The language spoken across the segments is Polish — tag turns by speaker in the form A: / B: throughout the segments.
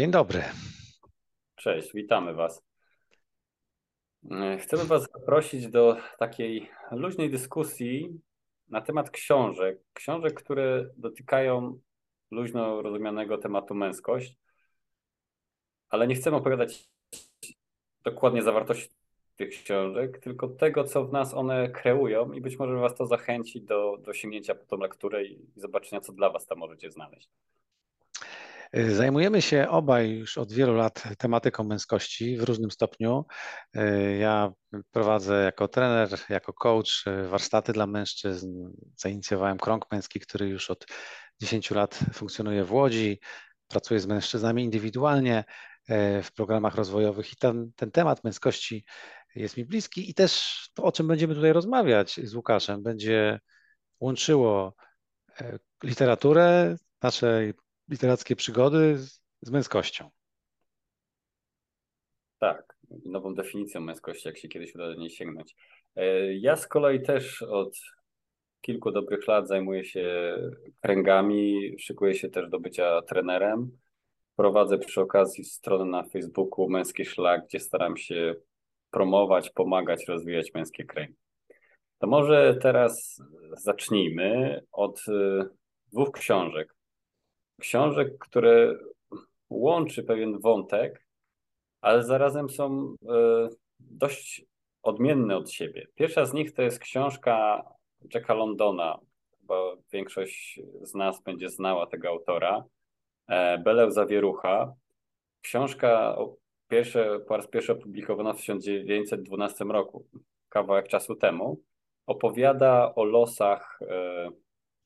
A: Dzień dobry.
B: Cześć, witamy Was. Chcemy Was zaprosić do takiej luźnej dyskusji na temat książek. Książek, które dotykają luźno rozumianego tematu męskość, ale nie chcemy opowiadać dokładnie zawartości tych książek, tylko tego, co w nas one kreują i być może Was to zachęci do, do sięgnięcia po tą lekturę i zobaczenia, co dla Was tam możecie znaleźć.
A: Y, zajmujemy się obaj już od wielu lat tematyką męskości w różnym stopniu. Y, ja prowadzę jako trener, jako coach y, warsztaty dla mężczyzn. Zainicjowałem krąg męski, który już od 10 lat funkcjonuje w Łodzi. Pracuję z mężczyznami indywidualnie w programach rozwojowych i ten, ten temat męskości jest mi bliski i też to, o czym będziemy tutaj rozmawiać z Łukaszem, będzie łączyło literaturę, nasze literackie przygody z, z męskością.
B: Tak, nową definicją męskości, jak się kiedyś uda do niej sięgnąć. E, ja z kolei też od kilku dobrych lat zajmuję się kręgami, szykuję się też do bycia trenerem. Prowadzę przy okazji stronę na Facebooku Męski Szlak, gdzie staram się promować, pomagać, rozwijać męskie kręgi. To może teraz zacznijmy od e, dwóch książek, książek, które łączy pewien wątek, ale zarazem są e, dość odmienne od siebie. Pierwsza z nich to jest książka Jacka Londona, bo większość z nas będzie znała tego autora, e, Beleł Zawierucha. Książka pierwsze, po raz pierwszy opublikowana w 1912 roku, kawałek czasu temu, opowiada o losach e,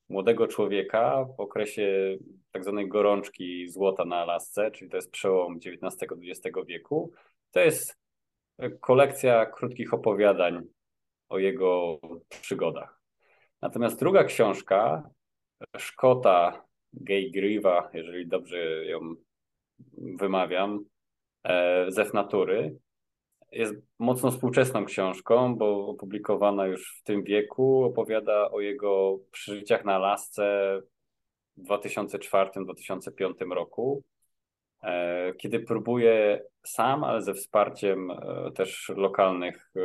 B: młodego człowieka w okresie tak zwanej gorączki złota na Alasce, czyli to jest przełom XIX-XX wieku. To jest kolekcja krótkich opowiadań o jego przygodach. Natomiast druga książka, Szkota Gay Grieva, jeżeli dobrze ją wymawiam, e, Zew Natury, jest mocno współczesną książką, bo opublikowana już w tym wieku. Opowiada o jego przeżyciach na Alasce w 2004-2005 roku, e, kiedy próbuje sam, ale ze wsparciem e, też lokalnych e,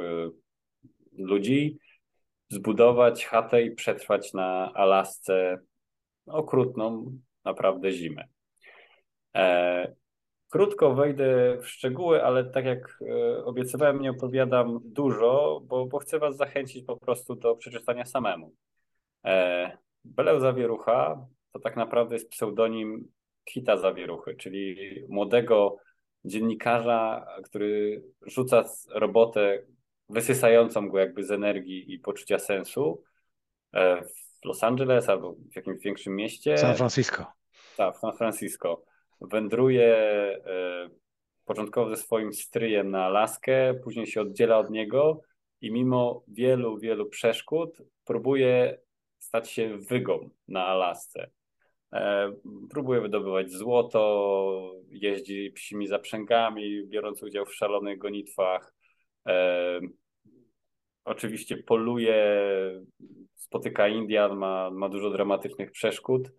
B: ludzi, zbudować chatę i przetrwać na Alasce okrutną naprawdę zimę. Krótko wejdę w szczegóły, ale tak jak obiecywałem, nie opowiadam dużo, bo, bo chcę Was zachęcić po prostu do przeczytania samemu. Beleł Zawierucha to tak naprawdę jest pseudonim Kita Zawieruchy, czyli młodego dziennikarza, który rzuca robotę wysysającą go jakby z energii i poczucia sensu e, w Los Angeles albo w jakimś większym mieście.
A: San Francisco.
B: Tak, w San Francisco wędruje e, początkowo ze swoim stryjem na Alaskę, później się oddziela od niego i mimo wielu, wielu przeszkód próbuje stać się wygą na Alasce. E, próbuje wydobywać złoto, jeździ psimi zaprzęgami, biorąc udział w szalonych gonitwach. E, oczywiście poluje, spotyka Indian, ma, ma dużo dramatycznych przeszkód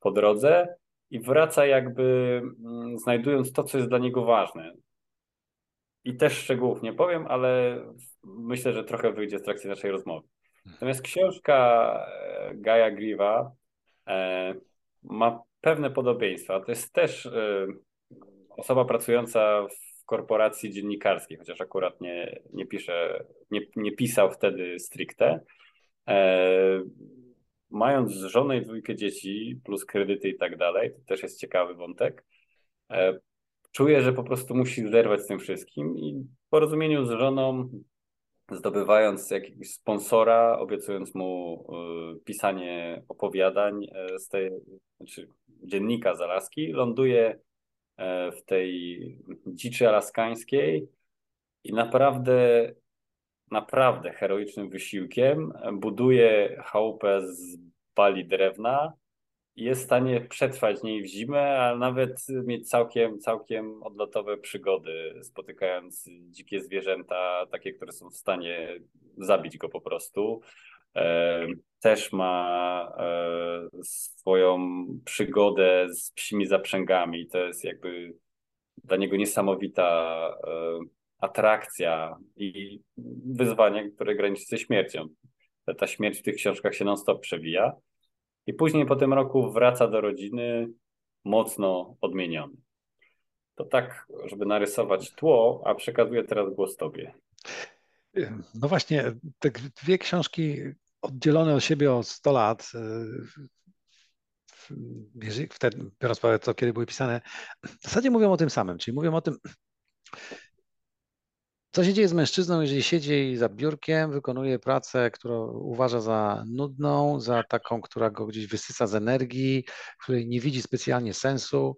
B: po drodze, i wraca jakby mm, znajdując to, co jest dla niego ważne. I też szczegółów nie powiem, ale myślę, że trochę wyjdzie w trakcie naszej rozmowy. Natomiast książka e, Gaja Griva e, ma pewne podobieństwa. To jest też e, osoba pracująca w korporacji dziennikarskiej, chociaż akurat nie, nie pisze, nie, nie pisał wtedy stricte mając żonę i dwójkę dzieci, plus kredyty i tak dalej, to też jest ciekawy wątek, e, czuje, że po prostu musi zerwać z tym wszystkim i w porozumieniu z żoną, zdobywając jakiegoś sponsora, obiecując mu e, pisanie opowiadań e, z tej, znaczy dziennika z Alaski, ląduje w tej dziczy alaskańskiej i naprawdę naprawdę heroicznym wysiłkiem buduje chałupę z bali drewna jest w stanie przetrwać niej w zimę, a nawet mieć całkiem, całkiem odlotowe przygody, spotykając dzikie zwierzęta, takie, które są w stanie zabić go po prostu. E, też ma e, swoją przygodę z psimi zaprzęgami. To jest jakby dla niego niesamowita atrakcja i wyzwanie, które graniczy ze śmiercią. Ta śmierć w tych książkach się non-stop przewija. I później po tym roku wraca do rodziny mocno odmieniony. To tak, żeby narysować tło, a przekazuję teraz głos Tobie.
A: No właśnie, te dwie książki oddzielone od siebie o 100 lat, wtedy, biorąc sprawę to, kiedy były pisane, w zasadzie mówią o tym samym, czyli mówią o tym, co się dzieje z mężczyzną, jeżeli siedzi za biurkiem, wykonuje pracę, którą uważa za nudną, za taką, która go gdzieś wysysa z energii, której nie widzi specjalnie sensu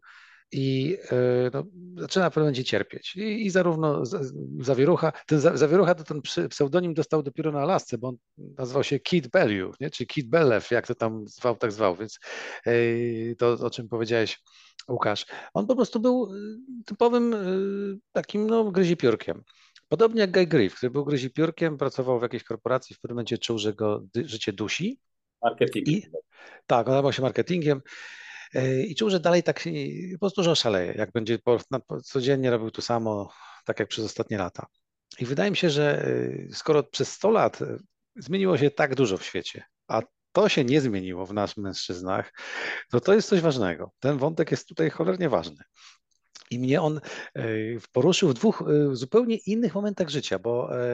A: i e, no, zaczyna w pewnym momencie cierpieć. I, i zarówno Zawierucha, ten Zawierucha to ten pseudonim dostał dopiero na Alasce, bo on nazywał się Kid Bellew, nie? czy Kid Bellew, jak to tam zwał, tak zwał, więc e, to, o czym powiedziałeś, Łukasz. On po prostu był e, typowym takim no, gryzipiórkiem. Podobnie jak Guy Griff, który był gryzipiórkiem, pracował w jakiejś korporacji, w pewnym momencie czuł, że go życie dusi.
B: Marketing. I,
A: tak, on zajmował się marketingiem e, i czuł, że dalej tak po prostu że oszaleje, jak będzie po, na, codziennie robił to samo, tak jak przez ostatnie lata. I wydaje mi się, że e, skoro przez 100 lat e, zmieniło się tak dużo w świecie, a to się nie zmieniło w nas mężczyznach, to to jest coś ważnego. Ten wątek jest tutaj cholernie ważny. I mnie on e, poruszył w dwóch e, zupełnie innych momentach życia, bo e,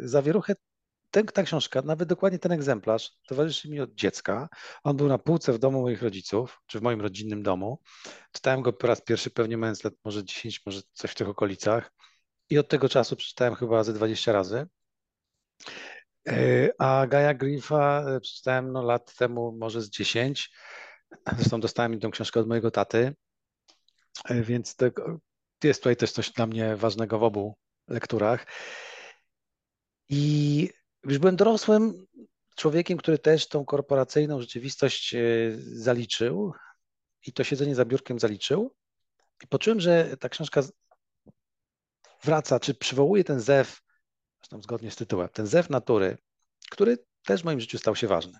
A: zawieruchę ten, ta książka, nawet dokładnie ten egzemplarz, towarzyszy mi od dziecka. On był na półce w domu moich rodziców, czy w moim rodzinnym domu. Czytałem go po raz pierwszy, pewnie mając lat może 10, może coś w tych okolicach. I od tego czasu przeczytałem chyba ze 20 razy. A Gaja Griffa przeczytałem no, lat temu może z 10. Zresztą dostałem tę książkę od mojego taty. E, więc to jest tutaj też coś dla mnie ważnego w obu lekturach. I już byłem dorosłym człowiekiem, który też tą korporacyjną rzeczywistość e, zaliczył i to siedzenie za biurkiem zaliczył. I poczułem, że ta książka wraca, czy przywołuje ten zew, zresztą zgodnie z tytułem, ten zew natury, który też w moim życiu stał się ważny.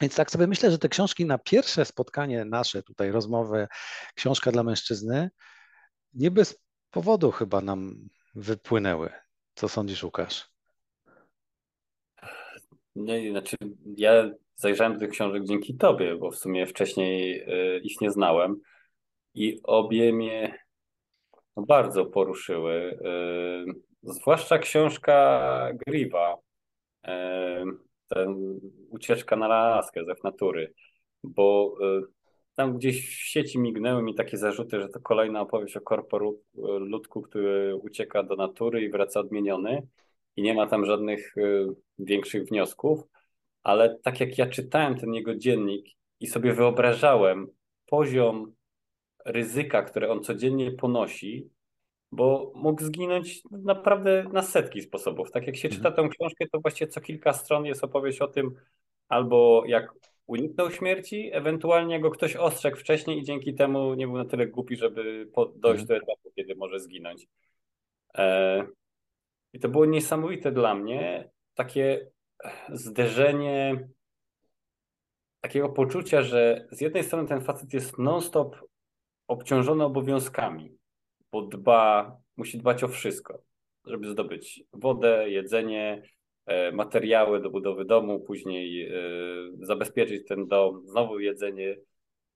A: Więc tak sobie myślę, że te książki na pierwsze spotkanie nasze, tutaj rozmowy, książka dla mężczyzny, nie bez powodu chyba nam wypłynęły. Co sądzisz, Łukasz?
B: Nie, znaczy ja zajrzałem do tych książek dzięki tobie, bo w sumie wcześniej y, ich nie znałem i obie mnie bardzo poruszyły. Y, zwłaszcza książka Griva ten ucieczka na Alaskę z natury, bo y, tam gdzieś w sieci mignęły mi takie zarzuty, że to kolejna opowieść o korporutku, który ucieka do natury i wraca odmieniony i nie ma tam żadnych y, większych wniosków, ale tak jak ja czytałem ten jego dziennik i sobie wyobrażałem poziom ryzyka, które on codziennie ponosi, bo mógł zginąć naprawdę na setki sposobów. Tak jak się czyta mhm. tę książkę, to właściwie co kilka stron jest opowieść o tym, albo jak uniknął śmierci, ewentualnie go ktoś ostrzegł wcześniej i dzięki temu nie był na tyle głupi, żeby dojść mhm. do etapu, kiedy może zginąć. E, I to było niesamowite dla mnie, takie zderzenie takiego poczucia, że z jednej strony ten facet jest non-stop obciążony obowiązkami, bo dba, musi dbać o wszystko, żeby zdobyć wodę, jedzenie, e, materiały do budowy domu, później e, zabezpieczyć ten dom, znowu jedzenie,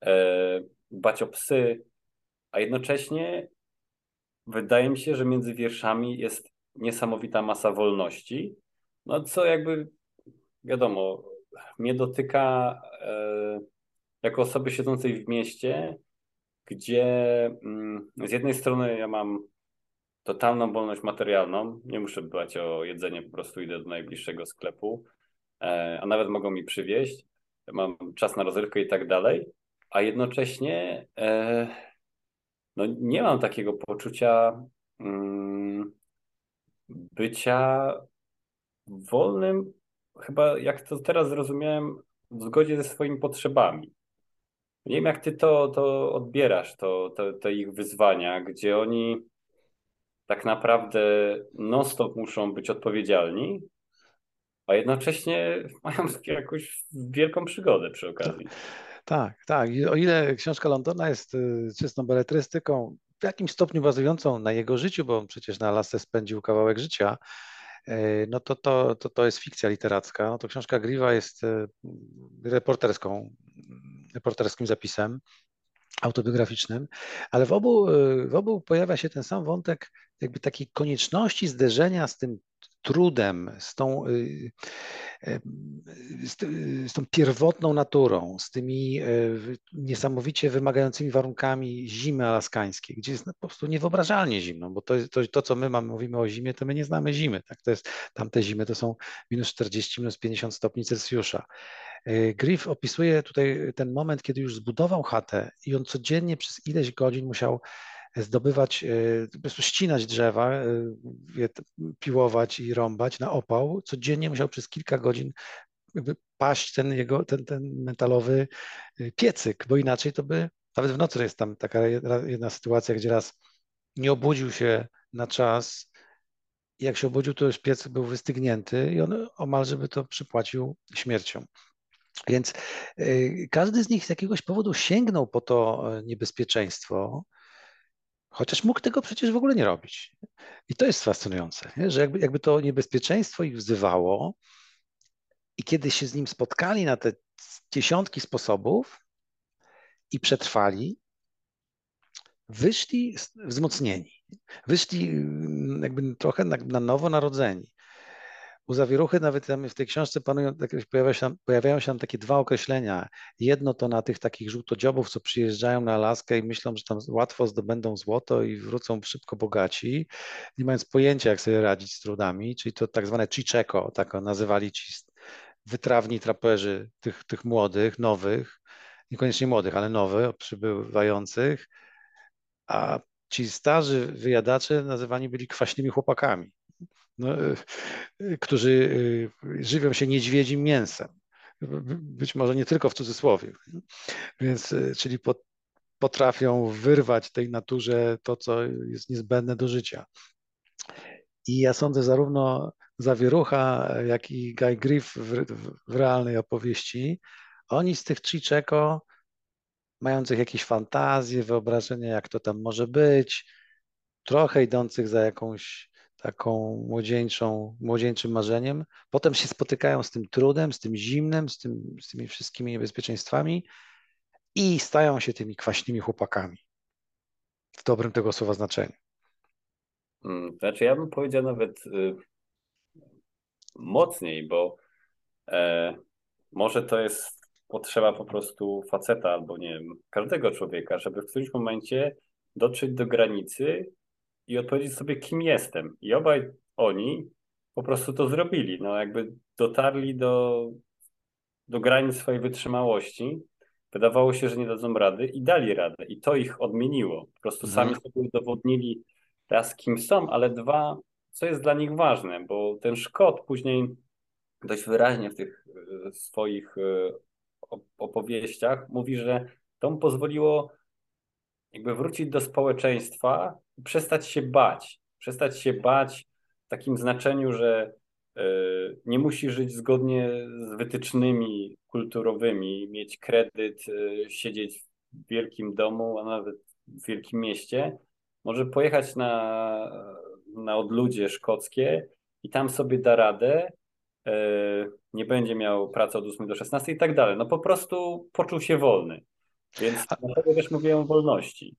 B: e, dbać o psy, a jednocześnie wydaje mi się, że między wierszami jest niesamowita masa wolności, no co jakby wiadomo, mnie dotyka jako osoby siedzącej w mieście, gdzie mm, z jednej strony ja mam totalną wolność materialną, nie muszę dbać o jedzenie, po prostu idę do najbliższego sklepu, e, a nawet mogą mi przywieźć, mam czas na rozrywkę i tak dalej, a jednocześnie e, no, nie mam takiego poczucia mm, bycia wolnym, chyba jak to teraz zrozumiałem, w zgodzie ze swoimi potrzebami. Nie wiem, jak ty to, to odbierasz, to, to, te ich wyzwania, gdzie oni tak naprawdę non-stop muszą być odpowiedzialni, a jednocześnie mają jakąś wielką przygodę przy okazji.
A: Tak, tak. O ile książka Londona jest y, czystą beletrystyką, w jakimś stopniu bazującą na jego życiu, bo on przecież na lasce spędził kawałek życia, no to, to, to, to jest fikcja literacka. No to książka Griva jest reporterską, reporterskim zapisem autobiograficznym, ale w obu, w obu pojawia się ten sam wątek jakby takiej konieczności zderzenia z tym trudem, z tą, y, z, z, tą pierwotną naturą, z tymi e, niesamowicie wymagającymi warunkami zimy alaskańskiej, gdzie jest po prostu niewyobrażalnie zimno, bo to, to, to co my mamy, mówimy o zimie, to my nie znamy zimy. Tak? To jest, tamte zimy to są minus 40, minus 50 stopni Celsjusza. E, Griff opisuje tutaj ten moment, kiedy już zbudował chatę i on codziennie przez ileś godzin musiał zdobywać, e, po prostu ścinać drzewa, e, piłować i rąbać na opał. Codziennie musiał przez kilka godzin paść ten jego, ten, ten metalowy piecyk, bo inaczej to by, nawet w nocy jest tam taka jedna sytuacja, gdzie raz nie obudził się na czas, jak się obudził, to już piec był wystygnięty i on omalże by to przypłacił śmiercią. Więc każdy z nich z jakiegoś powodu sięgnął po to e, niebezpieczeństwo, chociaż mógł tego przecież w ogóle nie robić. I to jest fascynujące, nie? że jakby, jakby to niebezpieczeństwo ich wzywało i kiedy się z nim spotkali na te dziesiątki sposobów i przetrwali, wyszli wzmocnieni, wyszli mm, jakby trochę na nowo narodzeni u zawieruchy nawet tam w tej książce panują, pojawiają się, pojawiają się tam takie dwa określenia. Jedno to na tych takich żółtodziobów, co przyjeżdżają na Alaskę i myślą, że tam łatwo zdobędą złoto i wrócą szybko bogaci, nie mając pojęcia, jak sobie radzić z trudami, czyli to tak zwane chicheko, tak nazywali ci wytrawni traperzy tych, tych młodych, nowych, niekoniecznie młodych, ale nowych, przybywających, a ci starzy wyjadacze nazywani byli kwaśnymi chłopakami no, e, którzy e, żywią się niedźwiedzim mięsem. Być może nie tylko w cudzysłowie. Więc, czyli potrafią wyrwać tej naturze to, co jest niezbędne do życia. I ja sądzę, zarówno Zawierucha, jak i Guy Griff w, w realnej opowieści, oni z tych Chicheko, mających jakieś fantazje, wyobrażenia, jak to tam może być, trochę idących za jakąś taką młodzieńczą, młodzieńczym marzeniem. Potem się spotykają z tym trudem, z tym zimnem, z, tym, z tymi wszystkimi niebezpieczeństwami i stają się tymi kwaśnymi chłopakami. W dobrym tego słowa znaczeniu.
B: Hmm, znaczy, ja bym powiedział nawet y, mocniej, bo e, może to jest potrzeba po prostu faceta albo nie wiem, każdego człowieka, żeby w którymś momencie dotrzeć do granicy i odpowiedzieć sobie, kim jestem. I obaj oni po prostu to zrobili. No, jakby dotarli do, do granic swojej wytrzymałości. Wydawało się, że nie dadzą rady i dali radę. I to ich odmieniło. Po prostu mhm. sami sobie udowodnili raz, kim są, ale dwa, co jest dla nich ważne, bo ten Szkot później dość wyraźnie w tych e, swoich e, opowieściach mówi, że to mu pozwoliło jakby wrócić do społeczeństwa i przestać się bać. Przestać się bać w takim znaczeniu, że e, nie musi żyć zgodnie z wytycznymi kulturowymi, mieć kredyt, e, siedzieć w wielkim domu, a nawet w wielkim mieście. Może pojechać na, na odludzie szkockie i tam sobie da radę, e, nie będzie miał pracy od 8 do 16 i tak dalej. No po prostu poczuł się wolny. Więc dlatego też mówię o wolności.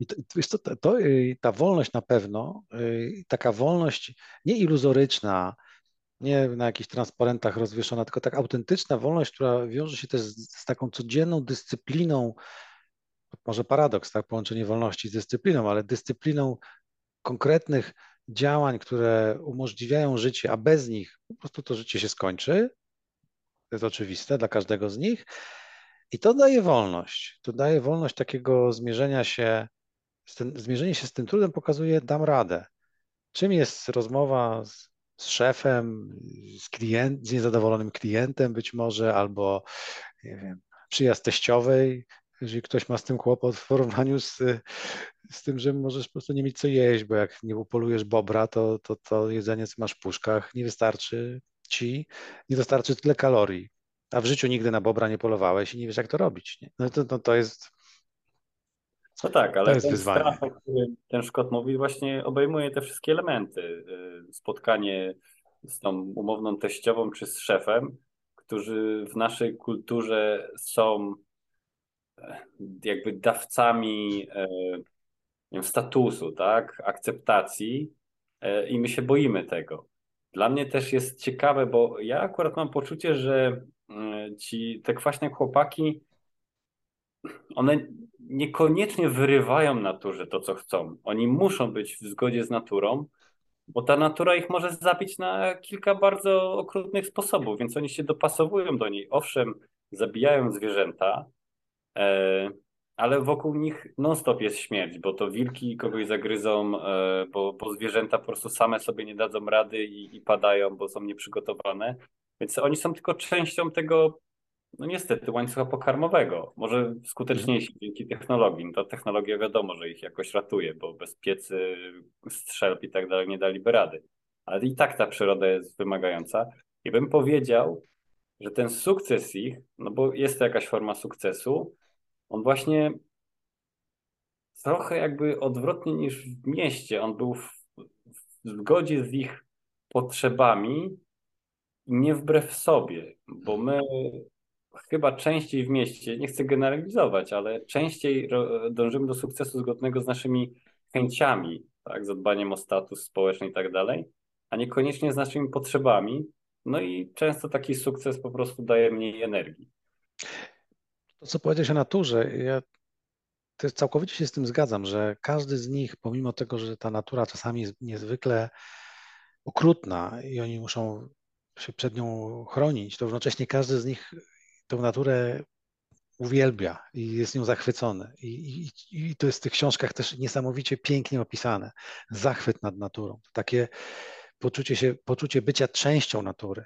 A: I to, to, to, to, y, ta wolność na pewno, y, taka wolność nie iluzoryczna, nie na jakichś transparentach rozwieszona, tylko tak autentyczna wolność, która wiąże się też z, z taką codzienną dyscypliną, może paradoks, tak, połączenie wolności z dyscypliną, ale dyscypliną konkretnych działań, które umożliwiają życie, a bez nich po prostu to życie się skończy. To jest oczywiste dla każdego z nich. I to daje wolność. To daje wolność takiego zmierzenia się, tym, zmierzenie się z tym trudem pokazuje, dam radę. Czym jest rozmowa z, z szefem, z, klient, z niezadowolonym klientem być może, albo nie wiem, przyjazd teściowej, jeżeli ktoś ma z tym kłopot w porównaniu z, z tym, że możesz po prostu nie mieć co jeść, bo jak nie upolujesz bobra, to, to, to jedzenie, co masz w puszkach, nie wystarczy ci, nie dostarczy tyle kalorii a w życiu nigdy na bobra nie polowałeś i nie wiesz, jak to robić. Nie? No to, to, to jest
B: No tak, ale ten wyzwanie. strach, o którym ten Szkot mówi, właśnie obejmuje te wszystkie elementy. Y, spotkanie z tą umowną teściową czy z szefem, którzy w naszej kulturze są e, jakby dawcami e, wiem, statusu, tak, akceptacji e, i my się boimy tego. Dla mnie też jest ciekawe, bo ja akurat mam poczucie, że ci te kwaśne chłopaki one niekoniecznie wyrywają naturze to, co chcą. Oni muszą być w zgodzie z naturą, bo ta natura ich może zabić na kilka bardzo okrutnych sposobów, więc oni się dopasowują do niej. Owszem, zabijają zwierzęta, e, ale wokół nich non-stop jest śmierć, bo to wilki kogoś zagryzą, e, bo, bo zwierzęta po prostu same sobie nie dadzą rady i, i padają, bo są nieprzygotowane. Więc oni są tylko częścią tego no niestety łańcucha pokarmowego. Może skuteczniejsi mhm. dzięki technologii. No ta technologia wiadomo, że ich jakoś ratuje, bo bez piecy, strzelb i tak dalej nie daliby rady. Ale i tak ta przyroda jest wymagająca. I bym powiedział, że ten sukces ich, no bo jest to jakaś forma sukcesu, on właśnie trochę jakby odwrotnie niż w mieście. On był w, w zgodzie z ich potrzebami, nie wbrew sobie, bo my chyba częściej w mieście, nie chcę generalizować, ale częściej dążymy do sukcesu zgodnego z naszymi chęciami, tak, zadbaniem o status społeczny i tak dalej, a niekoniecznie z naszymi potrzebami. No i często taki sukces po prostu daje mniej energii.
A: To, co powiedziałeś o naturze, ja też całkowicie się z tym zgadzam, że każdy z nich, pomimo tego, że ta natura czasami jest niezwykle okrutna i oni muszą się przed nią chronić, to równocześnie każdy z nich tą naturę uwielbia i jest nią zachwycony. I, i, I, to jest w tych książkach też niesamowicie pięknie opisane. Zachwyt nad naturą. Takie poczucie, się, poczucie bycia częścią natury,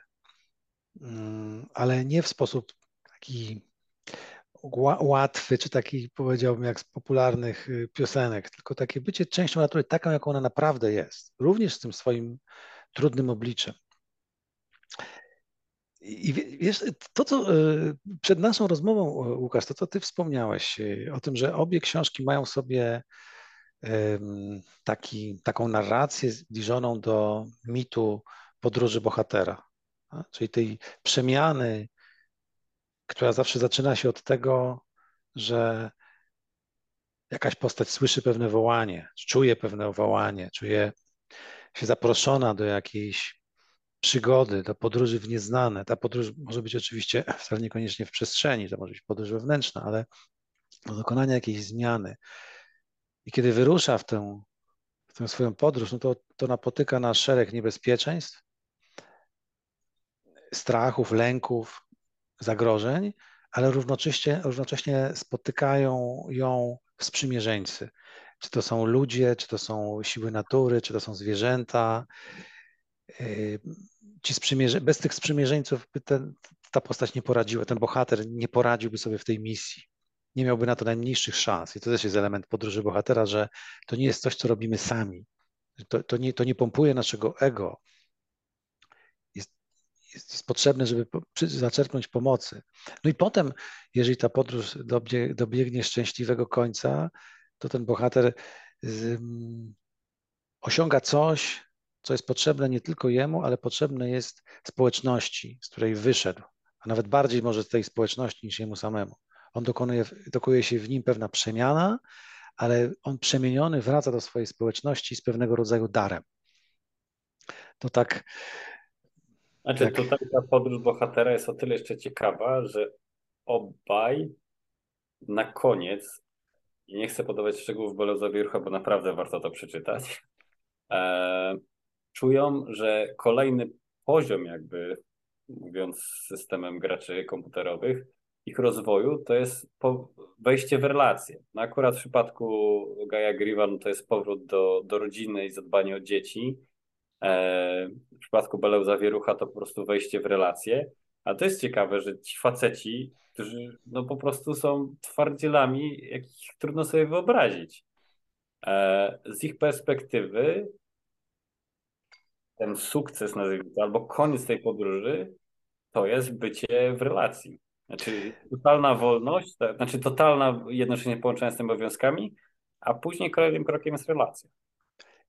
A: mm, ale nie w sposób taki łatwy, czy taki powiedziałbym jak z popularnych y, piosenek, tylko takie bycie częścią natury taką, jaką ona naprawdę jest, również z tym swoim trudnym obliczem. I wiesz, to co e, przed naszą rozmową, e, Łukasz, to co ty wspomniałeś e, o tym, że obie książki mają sobie taki, taką narrację zbliżoną do mitu podróży bohatera, czyli tej przemiany, która zawsze zaczyna się od tego, że jakaś postać słyszy pewne wołanie, czuje pewne wołanie, czuje się zaproszona do jakiejś przygody, do podróży w nieznane. Ta podróż może być oczywiście wcale niekoniecznie w przestrzeni, to może być podróż wewnętrzna, ale do dokonania jakiejś zmiany. I kiedy wyrusza w tę, w tę swoją podróż, no to, to napotyka na szereg niebezpieczeństw, strachów, lęków, zagrożeń, ale równocześnie, równocześnie spotykają ją sprzymierzeńcy. Czy to są ludzie, czy to są siły natury, czy to są zwierzęta, ci sprzymierze, bez tych sprzymierzeńców by ten, ta postać nie poradziła, ten bohater nie poradziłby sobie w tej misji. Nie miałby na to najmniejszych szans. I to też jest element podróży bohatera, że to nie jest coś, co robimy sami. To, to, nie, to nie pompuje naszego ego. Jest, jest, jest potrzebne, żeby zaczerpnąć pomocy. No i potem, jeżeli ta podróż dobie, dobiegnie szczęśliwego końca, to ten bohater z, um, osiąga coś, co jest potrzebne nie tylko jemu, ale potrzebne jest społeczności, z której wyszedł, a nawet bardziej może z tej społeczności niż jemu samemu. On dokonuje, dokonuje się w nim pewna przemiana, ale on przemieniony wraca do swojej społeczności z pewnego rodzaju darem. To tak.
B: Znaczy, tak... tutaj ta podróż bohatera jest o tyle jeszcze ciekawa, że obaj na koniec, i nie chcę podawać szczegółów Bolezowi Rucha, bo naprawdę warto to przeczytać, e, czują, że kolejny poziom, jakby mówiąc systemem graczy komputerowych, ich rozwoju to jest wejście w relacje. No akurat w przypadku Gaia Grivan to jest powrót do, do rodziny i zadbanie o dzieci. E, w przypadku Beleuza Wierucha to po prostu wejście w relacje. A to jest ciekawe, że ci faceci, którzy no po prostu są twardzielami, jakich trudno sobie wyobrazić. E, z ich perspektywy ten sukces, nazwijmy to, albo koniec tej podróży, to jest bycie w relacji. Znaczy totalna wolność, tak, znaczy totalna jednocześnie połączenia z tymi obowiązkami, a później kolejnym krokiem jest relacja.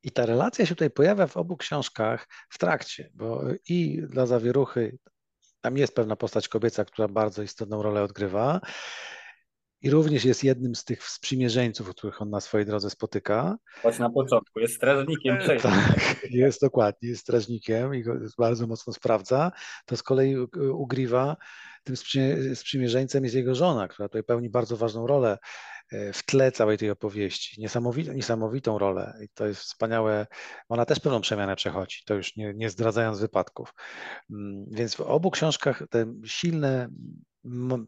A: I ta relacja się tutaj pojawia w obu książkach w trakcie, bo i dla zawieruchy tam jest pewna postać kobieca, która bardzo istotną rolę odgrywa. I również jest jednym z tych sprzymierzeńców, których on na swojej drodze spotyka.
B: Właśnie na początku, jest strażnikiem przejścia.
A: Tak, jest dokładnie, jest strażnikiem i go bardzo mocno sprawdza. To z kolei ugrywa tym sprzymierzeńcem jest jego żona, która tutaj pełni bardzo ważną rolę e, w tle całej tej opowieści. Niesamowitą, niesamowitą rolę i to jest wspaniałe. Ona też pewną przemianę przechodzi, to już nie, nie zdradzając wypadków. Mm, więc w obu książkach te silne,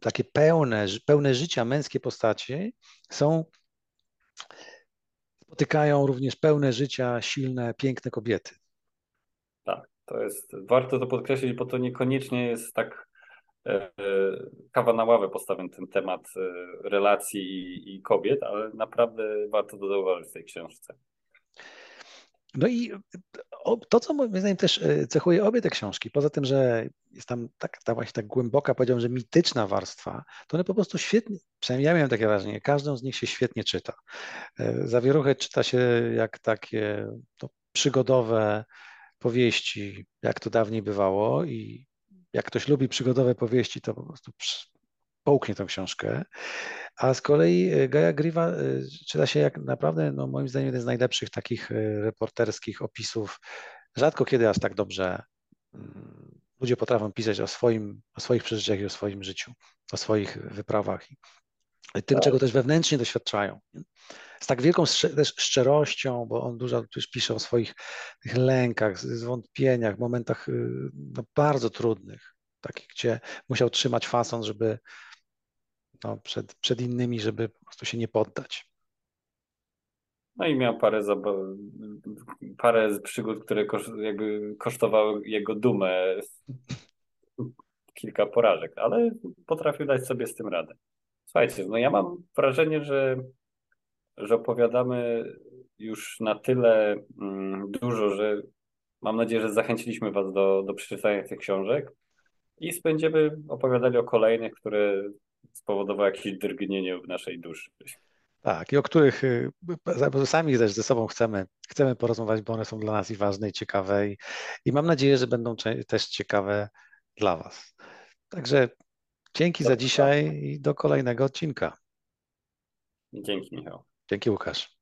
A: takie pełne, pełne życia męskie postaci są spotykają również pełne życia, silne, piękne kobiety.
B: Tak, to jest, warto to podkreślić, bo to niekoniecznie jest tak E, kawa na ławę postawiony ten temat e, relacji i, i kobiet, ale naprawdę warto to zauważyć w tej książce.
A: No i to, co moim zdaniem też e, cechuje obie te książki, poza tym, że jest tam tak, ta właśnie tak głęboka, powiedziałbym, że mityczna warstwa, to one po prostu świetnie, przynajmniej ja miałem takie wrażenie, każdą z nich się świetnie czyta. Zawieruchę czyta się jak takie to przygodowe powieści, jak to dawniej bywało i jak ktoś lubi przygodowe powieści, to po prostu połknie tę książkę. A z kolei e, Gaja Griva e, czyta się jak naprawdę, no moim zdaniem, jeden z najlepszych takich e, reporterskich opisów. Rzadko kiedy aż tak dobrze mm, ludzie potrafią pisać o, swoim, o swoich przeżyciach i o swoim życiu, o swoich wyprawach i tym, tak. czego też wewnętrznie doświadczają z tak wielką też szczerością, bo on dużo też pisze o swoich lękach, zwątpieniach, momentach y, no, bardzo trudnych, takich, gdzie musiał trzymać fason, żeby no, przed, przed innymi, żeby po prostu się nie poddać.
B: No i miał parę, parę przygód, które jakby kosztowały jego dumę kilka porażek, ale potrafił dać sobie z tym radę. Słuchajcie, no ja mam wrażenie, że że opowiadamy już na tyle mm, dużo, że mam nadzieję, że zachęciliśmy Was do, do przeczytania tych książek i będziemy opowiadali o kolejnych, które spowodowały jakieś drgnienie w naszej duszy.
A: Tak, i o których y, sami też ze sobą chcemy, chcemy porozmawiać, bo one są dla nas i ważne, i ciekawe, i, i mam nadzieję, że będą też ciekawe dla Was. Także dzięki za dzisiaj i do kolejnego odcinka.
B: Dzięki, Michał.
A: Dzięki Łukasz.